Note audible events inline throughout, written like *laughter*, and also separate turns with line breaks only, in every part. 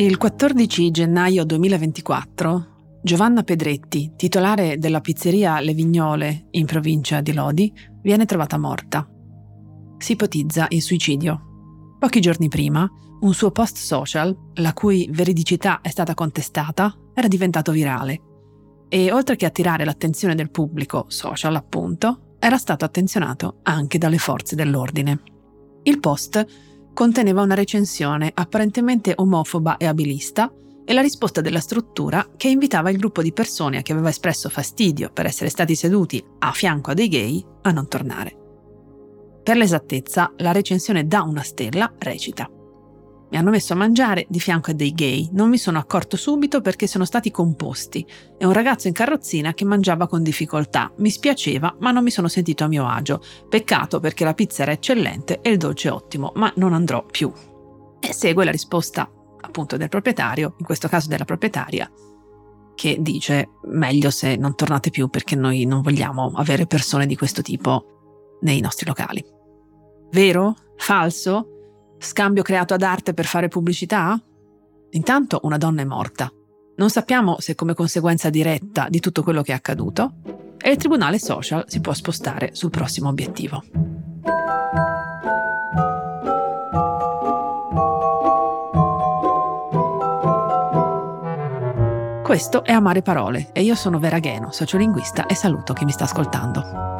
Il 14 gennaio 2024 Giovanna Pedretti, titolare della pizzeria Le Vignole in provincia di Lodi, viene trovata morta. Si ipotizza il suicidio. Pochi giorni prima, un suo post social, la cui veridicità è stata contestata, era diventato virale. E oltre che attirare l'attenzione del pubblico, social appunto, era stato attenzionato anche dalle forze dell'ordine. Il post conteneva una recensione apparentemente omofoba e abilista e la risposta della struttura che invitava il gruppo di persone a chi aveva espresso fastidio per essere stati seduti a fianco a dei gay a non tornare. Per l'esattezza, la recensione da una stella recita mi hanno messo a mangiare di fianco a dei gay. Non mi sono accorto subito perché sono stati composti. È un ragazzo in carrozzina che mangiava con difficoltà. Mi spiaceva, ma non mi sono sentito a mio agio. Peccato perché la pizza era eccellente e il dolce ottimo, ma non andrò più. E segue la risposta appunto del proprietario, in questo caso della proprietaria, che dice meglio se non tornate più perché noi non vogliamo avere persone di questo tipo nei nostri locali. Vero? Falso? Scambio creato ad arte per fare pubblicità? Intanto una donna è morta. Non sappiamo se come conseguenza diretta di tutto quello che è accaduto e il tribunale social si può spostare sul prossimo obiettivo. Questo è Amare Parole e io sono Vera Gheno, sociolinguista e saluto chi mi sta ascoltando.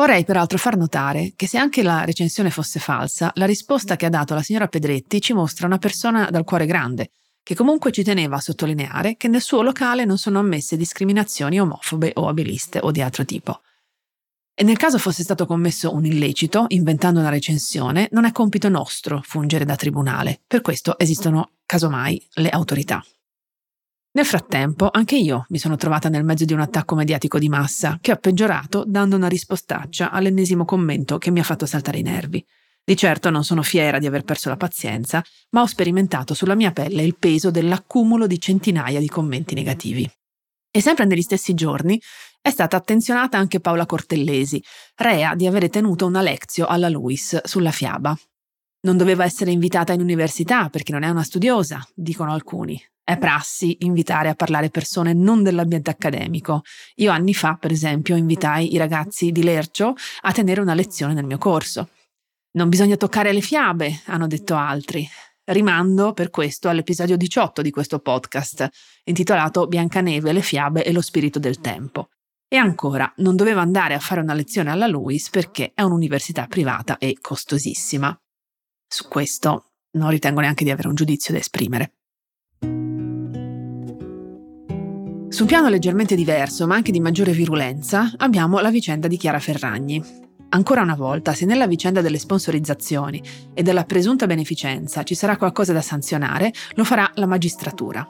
Vorrei peraltro far notare che se anche la recensione fosse falsa, la risposta che ha dato la signora Pedretti ci mostra una persona dal cuore grande, che comunque ci teneva a sottolineare che nel suo locale non sono ammesse discriminazioni omofobe o abiliste o di altro tipo. E nel caso fosse stato commesso un illecito, inventando una recensione, non è compito nostro fungere da tribunale. Per questo esistono, casomai, le autorità. Nel frattempo, anche io mi sono trovata nel mezzo di un attacco mediatico di massa, che ha peggiorato dando una rispostaccia all'ennesimo commento che mi ha fatto saltare i nervi. Di certo non sono fiera di aver perso la pazienza, ma ho sperimentato sulla mia pelle il peso dell'accumulo di centinaia di commenti negativi. E sempre negli stessi giorni è stata attenzionata anche Paola Cortellesi, rea di avere tenuto una lezio alla Luis sulla fiaba. Non doveva essere invitata in università perché non è una studiosa, dicono alcuni. È prassi invitare a parlare persone non dell'ambiente accademico. Io anni fa, per esempio, invitai i ragazzi di Lercio a tenere una lezione nel mio corso. Non bisogna toccare le fiabe, hanno detto altri. Rimando per questo all'episodio 18 di questo podcast, intitolato Biancaneve, le fiabe e lo spirito del tempo. E ancora, non doveva andare a fare una lezione alla Luis perché è un'università privata e costosissima. Su questo non ritengo neanche di avere un giudizio da esprimere. Su un piano leggermente diverso, ma anche di maggiore virulenza, abbiamo la vicenda di Chiara Ferragni. Ancora una volta, se nella vicenda delle sponsorizzazioni e della presunta beneficenza ci sarà qualcosa da sanzionare, lo farà la magistratura.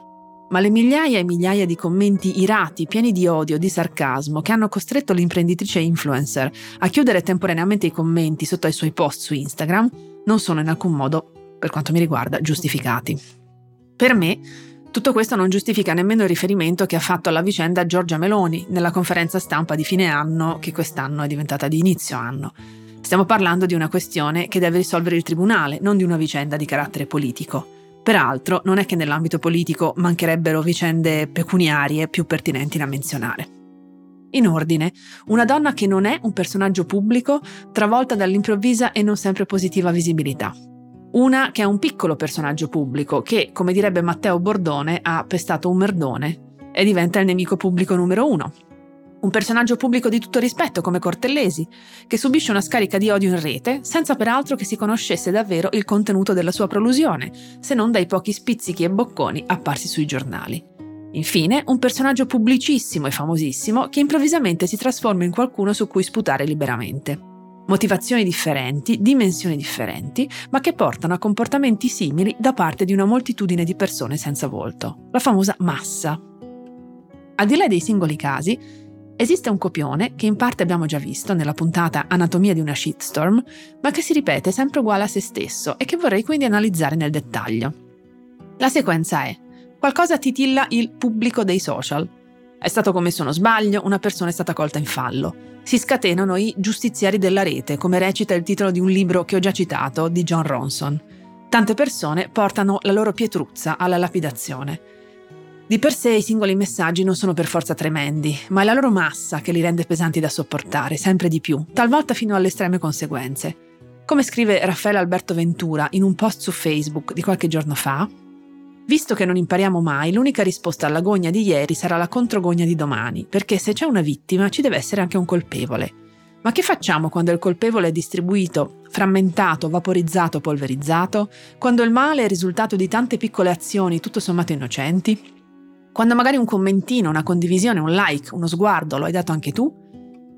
Ma le migliaia e migliaia di commenti irati, pieni di odio, di sarcasmo, che hanno costretto l'imprenditrice influencer a chiudere temporaneamente i commenti sotto ai suoi post su Instagram, non sono in alcun modo, per quanto mi riguarda, giustificati. Per me, tutto questo non giustifica nemmeno il riferimento che ha fatto alla vicenda Giorgia Meloni nella conferenza stampa di fine anno che quest'anno è diventata di inizio anno. Stiamo parlando di una questione che deve risolvere il Tribunale, non di una vicenda di carattere politico. Peraltro, non è che nell'ambito politico mancherebbero vicende pecuniarie più pertinenti da menzionare. In ordine, una donna che non è un personaggio pubblico, travolta dall'improvvisa e non sempre positiva visibilità. Una che è un piccolo personaggio pubblico che, come direbbe Matteo Bordone, ha pestato un merdone e diventa il nemico pubblico numero uno. Un personaggio pubblico di tutto rispetto come Cortellesi, che subisce una scarica di odio in rete senza peraltro che si conoscesse davvero il contenuto della sua prolusione, se non dai pochi spizzichi e bocconi apparsi sui giornali. Infine, un personaggio pubblicissimo e famosissimo che improvvisamente si trasforma in qualcuno su cui sputare liberamente. Motivazioni differenti, dimensioni differenti, ma che portano a comportamenti simili da parte di una moltitudine di persone senza volto, la famosa massa. Al di là dei singoli casi, esiste un copione che in parte abbiamo già visto nella puntata Anatomia di una shitstorm, ma che si ripete sempre uguale a se stesso e che vorrei quindi analizzare nel dettaglio. La sequenza è qualcosa titilla il pubblico dei social. È stato commesso uno sbaglio, una persona è stata colta in fallo. Si scatenano i giustiziari della rete, come recita il titolo di un libro che ho già citato, di John Ronson. Tante persone portano la loro pietruzza alla lapidazione. Di per sé i singoli messaggi non sono per forza tremendi, ma è la loro massa che li rende pesanti da sopportare, sempre di più, talvolta fino alle estreme conseguenze. Come scrive Raffaele Alberto Ventura in un post su Facebook di qualche giorno fa, Visto che non impariamo mai, l'unica risposta alla gogna di ieri sarà la controgogna di domani, perché se c'è una vittima ci deve essere anche un colpevole. Ma che facciamo quando il colpevole è distribuito, frammentato, vaporizzato, polverizzato? Quando il male è il risultato di tante piccole azioni tutto sommato innocenti? Quando magari un commentino, una condivisione, un like, uno sguardo lo hai dato anche tu?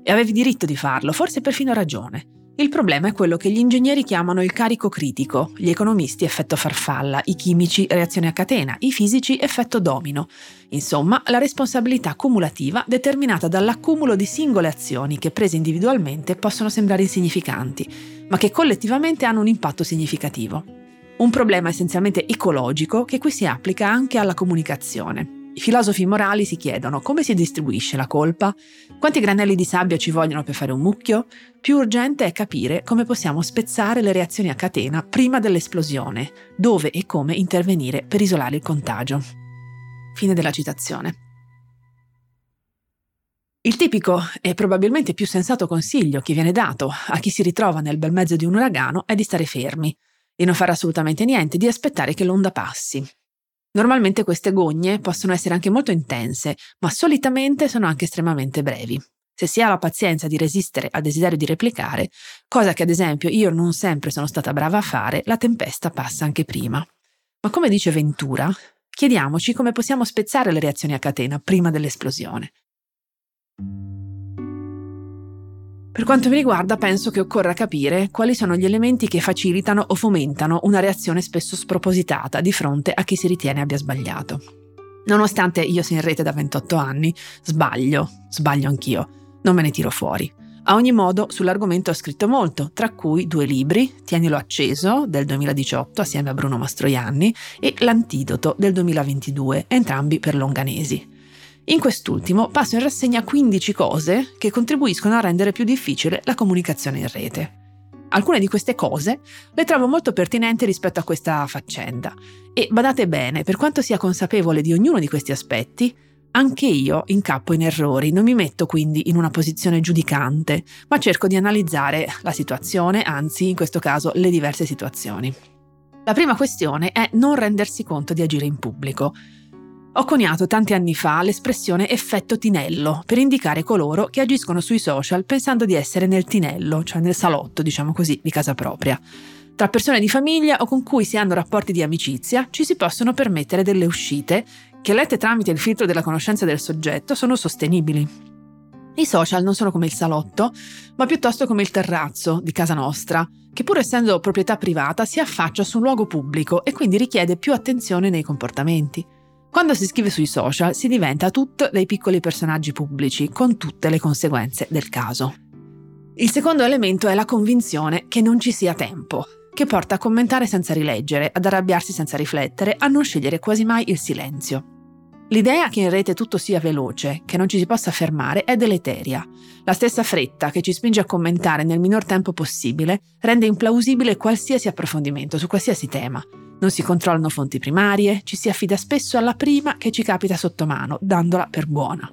E avevi diritto di farlo, forse perfino ragione. Il problema è quello che gli ingegneri chiamano il carico critico, gli economisti effetto farfalla, i chimici reazione a catena, i fisici effetto domino. Insomma, la responsabilità cumulativa determinata dall'accumulo di singole azioni che prese individualmente possono sembrare insignificanti, ma che collettivamente hanno un impatto significativo. Un problema essenzialmente ecologico che qui si applica anche alla comunicazione. I filosofi morali si chiedono come si distribuisce la colpa, quanti granelli di sabbia ci vogliono per fare un mucchio. Più urgente è capire come possiamo spezzare le reazioni a catena prima dell'esplosione, dove e come intervenire per isolare il contagio. Fine della citazione. Il tipico e probabilmente più sensato consiglio che viene dato a chi si ritrova nel bel mezzo di un uragano è di stare fermi, di non fare assolutamente niente, di aspettare che l'onda passi, Normalmente queste gogne possono essere anche molto intense, ma solitamente sono anche estremamente brevi. Se si ha la pazienza di resistere al desiderio di replicare, cosa che ad esempio io non sempre sono stata brava a fare, la tempesta passa anche prima. Ma come dice Ventura, chiediamoci come possiamo spezzare le reazioni a catena prima dell'esplosione. Per quanto mi riguarda, penso che occorra capire quali sono gli elementi che facilitano o fomentano una reazione spesso spropositata di fronte a chi si ritiene abbia sbagliato. Nonostante io sia in rete da 28 anni, sbaglio, sbaglio anch'io, non me ne tiro fuori. A ogni modo, sull'argomento ho scritto molto, tra cui due libri, Tienilo acceso del 2018 assieme a Bruno Mastroianni e L'antidoto del 2022, entrambi per Longanesi. In quest'ultimo passo in rassegna 15 cose che contribuiscono a rendere più difficile la comunicazione in rete. Alcune di queste cose le trovo molto pertinenti rispetto a questa faccenda e badate bene, per quanto sia consapevole di ognuno di questi aspetti, anche io incappo in errori, non mi metto quindi in una posizione giudicante, ma cerco di analizzare la situazione, anzi in questo caso le diverse situazioni. La prima questione è non rendersi conto di agire in pubblico. Ho coniato tanti anni fa l'espressione effetto tinello per indicare coloro che agiscono sui social pensando di essere nel tinello, cioè nel salotto, diciamo così, di casa propria. Tra persone di famiglia o con cui si hanno rapporti di amicizia ci si possono permettere delle uscite che lette tramite il filtro della conoscenza del soggetto sono sostenibili. I social non sono come il salotto, ma piuttosto come il terrazzo di casa nostra, che pur essendo proprietà privata si affaccia su un luogo pubblico e quindi richiede più attenzione nei comportamenti. Quando si scrive sui social si diventa tutto dei piccoli personaggi pubblici, con tutte le conseguenze del caso. Il secondo elemento è la convinzione che non ci sia tempo, che porta a commentare senza rileggere, ad arrabbiarsi senza riflettere, a non scegliere quasi mai il silenzio. L'idea che in rete tutto sia veloce, che non ci si possa fermare, è deleteria. La stessa fretta che ci spinge a commentare nel minor tempo possibile rende implausibile qualsiasi approfondimento su qualsiasi tema, non si controllano fonti primarie, ci si affida spesso alla prima che ci capita sotto mano, dandola per buona.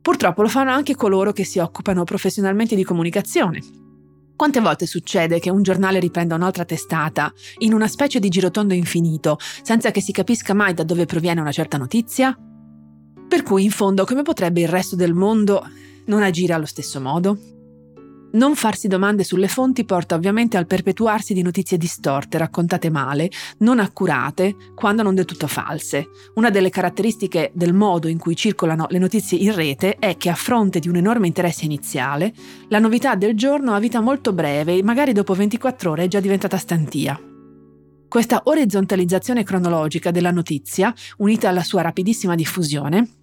Purtroppo lo fanno anche coloro che si occupano professionalmente di comunicazione. Quante volte succede che un giornale riprenda un'altra testata in una specie di girotondo infinito, senza che si capisca mai da dove proviene una certa notizia? Per cui, in fondo, come potrebbe il resto del mondo non agire allo stesso modo? Non farsi domande sulle fonti porta ovviamente al perpetuarsi di notizie distorte, raccontate male, non accurate, quando non del tutto false. Una delle caratteristiche del modo in cui circolano le notizie in rete è che a fronte di un enorme interesse iniziale, la novità del giorno ha vita molto breve e magari dopo 24 ore è già diventata stantia. Questa orizzontalizzazione cronologica della notizia, unita alla sua rapidissima diffusione,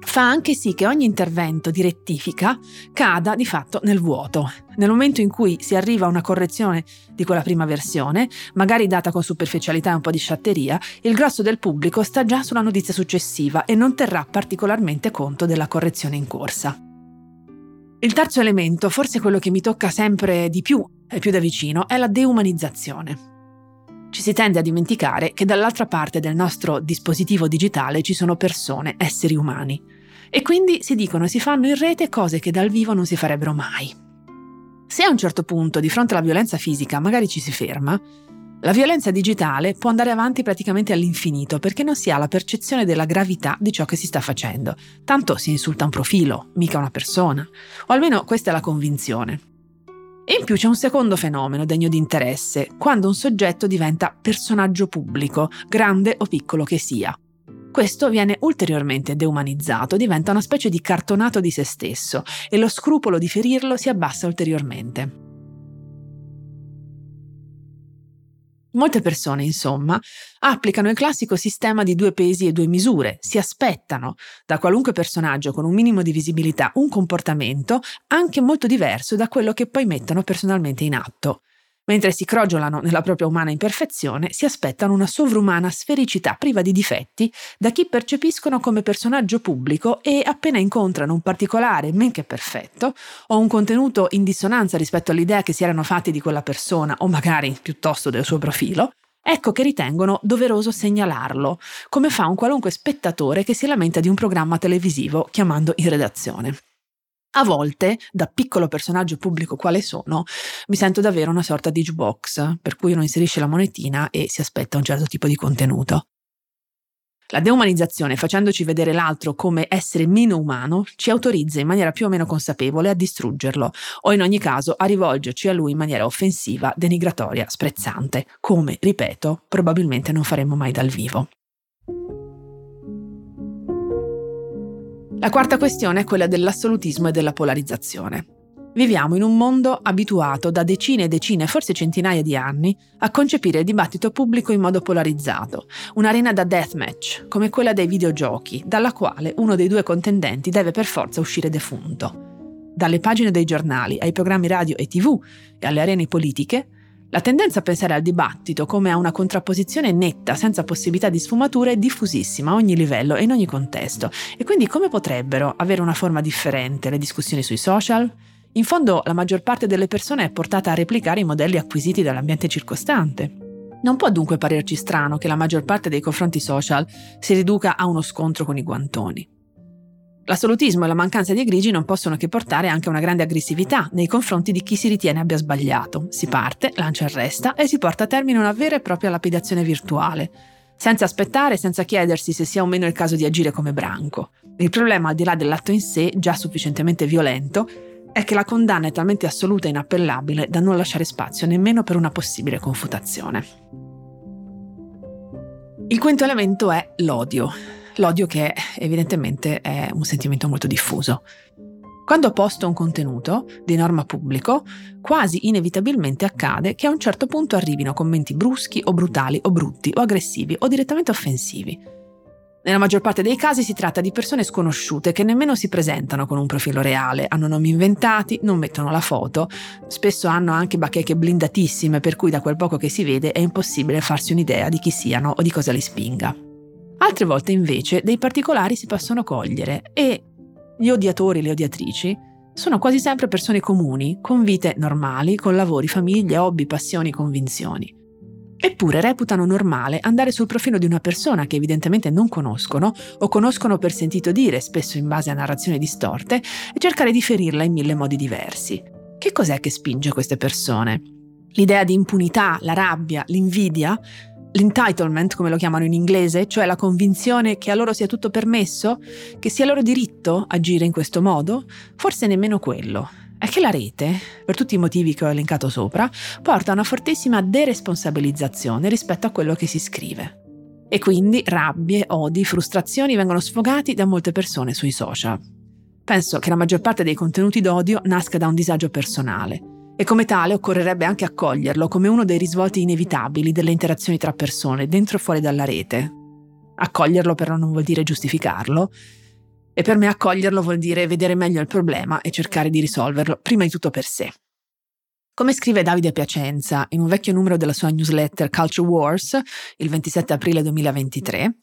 fa anche sì che ogni intervento di rettifica cada di fatto nel vuoto. Nel momento in cui si arriva a una correzione di quella prima versione, magari data con superficialità e un po' di sciatteria, il grosso del pubblico sta già sulla notizia successiva e non terrà particolarmente conto della correzione in corsa. Il terzo elemento, forse quello che mi tocca sempre di più e più da vicino, è la deumanizzazione. Ci si tende a dimenticare che dall'altra parte del nostro dispositivo digitale ci sono persone, esseri umani. E quindi si dicono e si fanno in rete cose che dal vivo non si farebbero mai. Se a un certo punto, di fronte alla violenza fisica, magari ci si ferma, la violenza digitale può andare avanti praticamente all'infinito perché non si ha la percezione della gravità di ciò che si sta facendo. Tanto si insulta un profilo, mica una persona. O almeno questa è la convinzione. E in più c'è un secondo fenomeno degno di interesse, quando un soggetto diventa personaggio pubblico, grande o piccolo che sia. Questo viene ulteriormente deumanizzato, diventa una specie di cartonato di se stesso e lo scrupolo di ferirlo si abbassa ulteriormente. Molte persone, insomma, applicano il classico sistema di due pesi e due misure, si aspettano da qualunque personaggio con un minimo di visibilità un comportamento anche molto diverso da quello che poi mettono personalmente in atto. Mentre si crogiolano nella propria umana imperfezione, si aspettano una sovrumana sfericità priva di difetti da chi percepiscono come personaggio pubblico e appena incontrano un particolare, men che perfetto, o un contenuto in dissonanza rispetto all'idea che si erano fatti di quella persona, o magari piuttosto del suo profilo, ecco che ritengono doveroso segnalarlo, come fa un qualunque spettatore che si lamenta di un programma televisivo chiamando in redazione. A volte, da piccolo personaggio pubblico quale sono, mi sento davvero una sorta di jukebox, per cui uno inserisce la monetina e si aspetta un certo tipo di contenuto. La deumanizzazione, facendoci vedere l'altro come essere meno umano, ci autorizza in maniera più o meno consapevole a distruggerlo, o in ogni caso a rivolgerci a lui in maniera offensiva, denigratoria, sprezzante, come, ripeto, probabilmente non faremo mai dal vivo. La quarta questione è quella dell'assolutismo e della polarizzazione. Viviamo in un mondo abituato da decine e decine, forse centinaia di anni, a concepire il dibattito pubblico in modo polarizzato, un'arena da deathmatch, come quella dei videogiochi, dalla quale uno dei due contendenti deve per forza uscire defunto. Dalle pagine dei giornali ai programmi radio e tv e alle arene politiche, la tendenza a pensare al dibattito come a una contrapposizione netta, senza possibilità di sfumature, è diffusissima a ogni livello e in ogni contesto. E quindi come potrebbero avere una forma differente le discussioni sui social? In fondo la maggior parte delle persone è portata a replicare i modelli acquisiti dall'ambiente circostante. Non può dunque parerci strano che la maggior parte dei confronti social si riduca a uno scontro con i guantoni. L'assolutismo e la mancanza di grigi non possono che portare anche a una grande aggressività nei confronti di chi si ritiene abbia sbagliato. Si parte, lancia e resta e si porta a termine una vera e propria lapidazione virtuale, senza aspettare, senza chiedersi se sia o meno il caso di agire come branco. Il problema, al di là dell'atto in sé, già sufficientemente violento, è che la condanna è talmente assoluta e inappellabile da non lasciare spazio nemmeno per una possibile confutazione. Il quinto elemento è l'odio l'odio che evidentemente è un sentimento molto diffuso. Quando posto un contenuto di norma pubblico, quasi inevitabilmente accade che a un certo punto arrivino commenti bruschi o brutali o brutti o aggressivi o direttamente offensivi. Nella maggior parte dei casi si tratta di persone sconosciute che nemmeno si presentano con un profilo reale, hanno nomi inventati, non mettono la foto, spesso hanno anche bacheche blindatissime per cui da quel poco che si vede è impossibile farsi un'idea di chi siano o di cosa li spinga. Altre volte invece dei particolari si possono cogliere e gli odiatori e le odiatrici sono quasi sempre persone comuni, con vite normali, con lavori, famiglie, hobby, passioni, convinzioni. Eppure reputano normale andare sul profilo di una persona che evidentemente non conoscono o conoscono per sentito dire, spesso in base a narrazioni distorte, e cercare di ferirla in mille modi diversi. Che cos'è che spinge queste persone? L'idea di impunità, la rabbia, l'invidia l'entitlement, come lo chiamano in inglese, cioè la convinzione che a loro sia tutto permesso, che sia loro diritto agire in questo modo? Forse nemmeno quello. è che la rete, per tutti i motivi che ho elencato sopra, porta a una fortissima deresponsabilizzazione rispetto a quello che si scrive. E quindi rabbie, odi, frustrazioni vengono sfogati da molte persone sui social. Penso che la maggior parte dei contenuti d'odio nasca da un disagio personale e come tale occorrerebbe anche accoglierlo come uno dei risvolti inevitabili delle interazioni tra persone, dentro e fuori dalla rete. Accoglierlo però non vuol dire giustificarlo, e per me accoglierlo vuol dire vedere meglio il problema e cercare di risolverlo, prima di tutto per sé. Come scrive Davide Piacenza in un vecchio numero della sua newsletter Culture Wars, il 27 aprile 2023,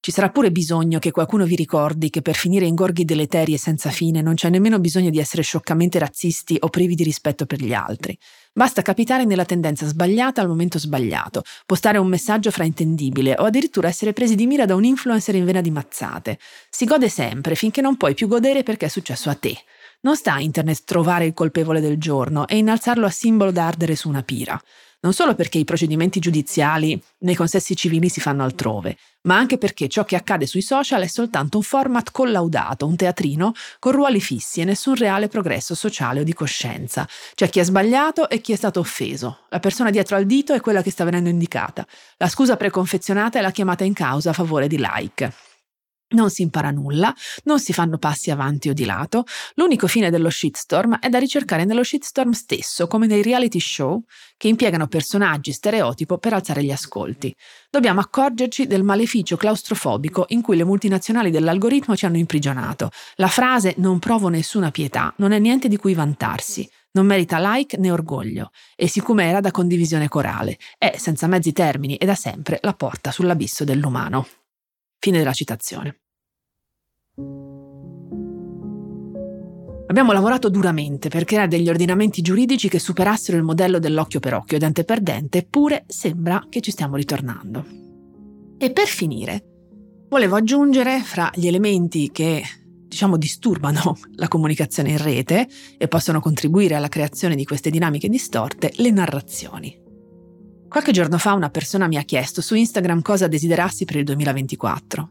ci sarà pure bisogno che qualcuno vi ricordi che per finire in gorghi deleteri e senza fine non c'è nemmeno bisogno di essere scioccamente razzisti o privi di rispetto per gli altri. Basta capitare nella tendenza sbagliata al momento sbagliato, postare un messaggio fraintendibile o addirittura essere presi di mira da un influencer in vena di mazzate. Si gode sempre finché non puoi più godere perché è successo a te. Non sta a internet trovare il colpevole del giorno e innalzarlo a simbolo da ardere su una pira. Non solo perché i procedimenti giudiziali nei consessi civili si fanno altrove, ma anche perché ciò che accade sui social è soltanto un format collaudato, un teatrino con ruoli fissi e nessun reale progresso sociale o di coscienza. C'è chi è sbagliato e chi è stato offeso. La persona dietro al dito è quella che sta venendo indicata. La scusa preconfezionata è la chiamata in causa a favore di like. Non si impara nulla, non si fanno passi avanti o di lato, l'unico fine dello shitstorm è da ricercare nello shitstorm stesso, come nei reality show che impiegano personaggi stereotipo per alzare gli ascolti. Dobbiamo accorgerci del maleficio claustrofobico in cui le multinazionali dell'algoritmo ci hanno imprigionato. La frase non provo nessuna pietà non è niente di cui vantarsi. Non merita like né orgoglio e siccome era da condivisione corale, è senza mezzi termini e da sempre la porta sull'abisso dell'umano. Fine della citazione. Abbiamo lavorato duramente per creare degli ordinamenti giuridici che superassero il modello dell'occhio per occhio, dente per dente, eppure sembra che ci stiamo ritornando. E per finire, volevo aggiungere fra gli elementi che diciamo disturbano *laughs* la comunicazione in rete e possono contribuire alla creazione di queste dinamiche distorte, le narrazioni. Qualche giorno fa una persona mi ha chiesto su Instagram cosa desiderassi per il 2024.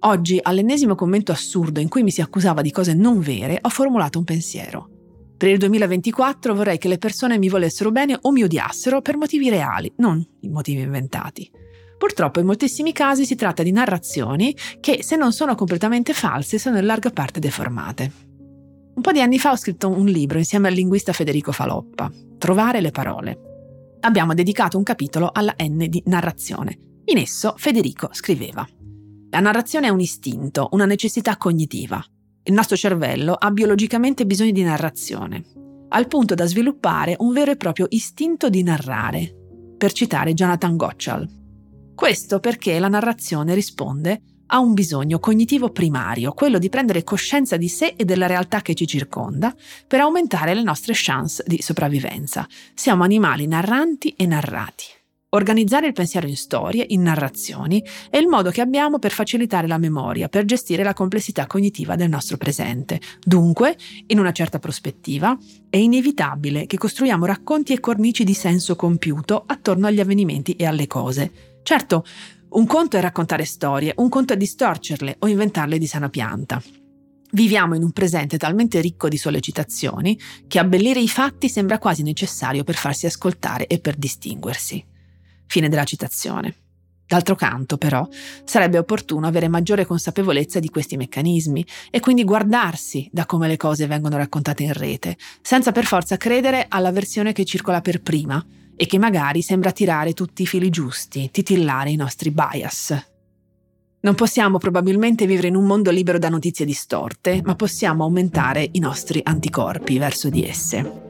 Oggi, all'ennesimo commento assurdo in cui mi si accusava di cose non vere, ho formulato un pensiero. Per il 2024 vorrei che le persone mi volessero bene o mi odiassero per motivi reali, non i motivi inventati. Purtroppo in moltissimi casi si tratta di narrazioni che, se non sono completamente false, sono in larga parte deformate. Un po' di anni fa ho scritto un libro insieme al linguista Federico Faloppa, Trovare le parole abbiamo dedicato un capitolo alla N di narrazione. In esso Federico scriveva La narrazione è un istinto, una necessità cognitiva. Il nostro cervello ha biologicamente bisogno di narrazione, al punto da sviluppare un vero e proprio istinto di narrare, per citare Jonathan Gottschall. Questo perché la narrazione risponde ha un bisogno cognitivo primario, quello di prendere coscienza di sé e della realtà che ci circonda per aumentare le nostre chance di sopravvivenza. Siamo animali narranti e narrati. Organizzare il pensiero in storie, in narrazioni, è il modo che abbiamo per facilitare la memoria, per gestire la complessità cognitiva del nostro presente. Dunque, in una certa prospettiva, è inevitabile che costruiamo racconti e cornici di senso compiuto attorno agli avvenimenti e alle cose. Certo, un conto è raccontare storie, un conto è distorcerle o inventarle di sana pianta. Viviamo in un presente talmente ricco di sollecitazioni che abbellire i fatti sembra quasi necessario per farsi ascoltare e per distinguersi. Fine della citazione. D'altro canto, però, sarebbe opportuno avere maggiore consapevolezza di questi meccanismi e quindi guardarsi da come le cose vengono raccontate in rete, senza per forza credere alla versione che circola per prima, e che magari sembra tirare tutti i fili giusti, titillare i nostri bias. Non possiamo probabilmente vivere in un mondo libero da notizie distorte, ma possiamo aumentare i nostri anticorpi verso di esse.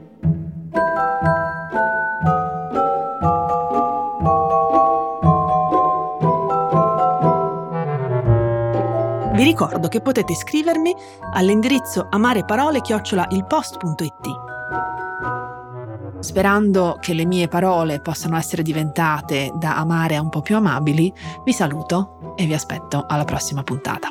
Vi ricordo che potete scrivermi all'indirizzo amareparole-ilpost.it Sperando che le mie parole possano essere diventate da amare a un po' più amabili, vi saluto e vi aspetto alla prossima puntata.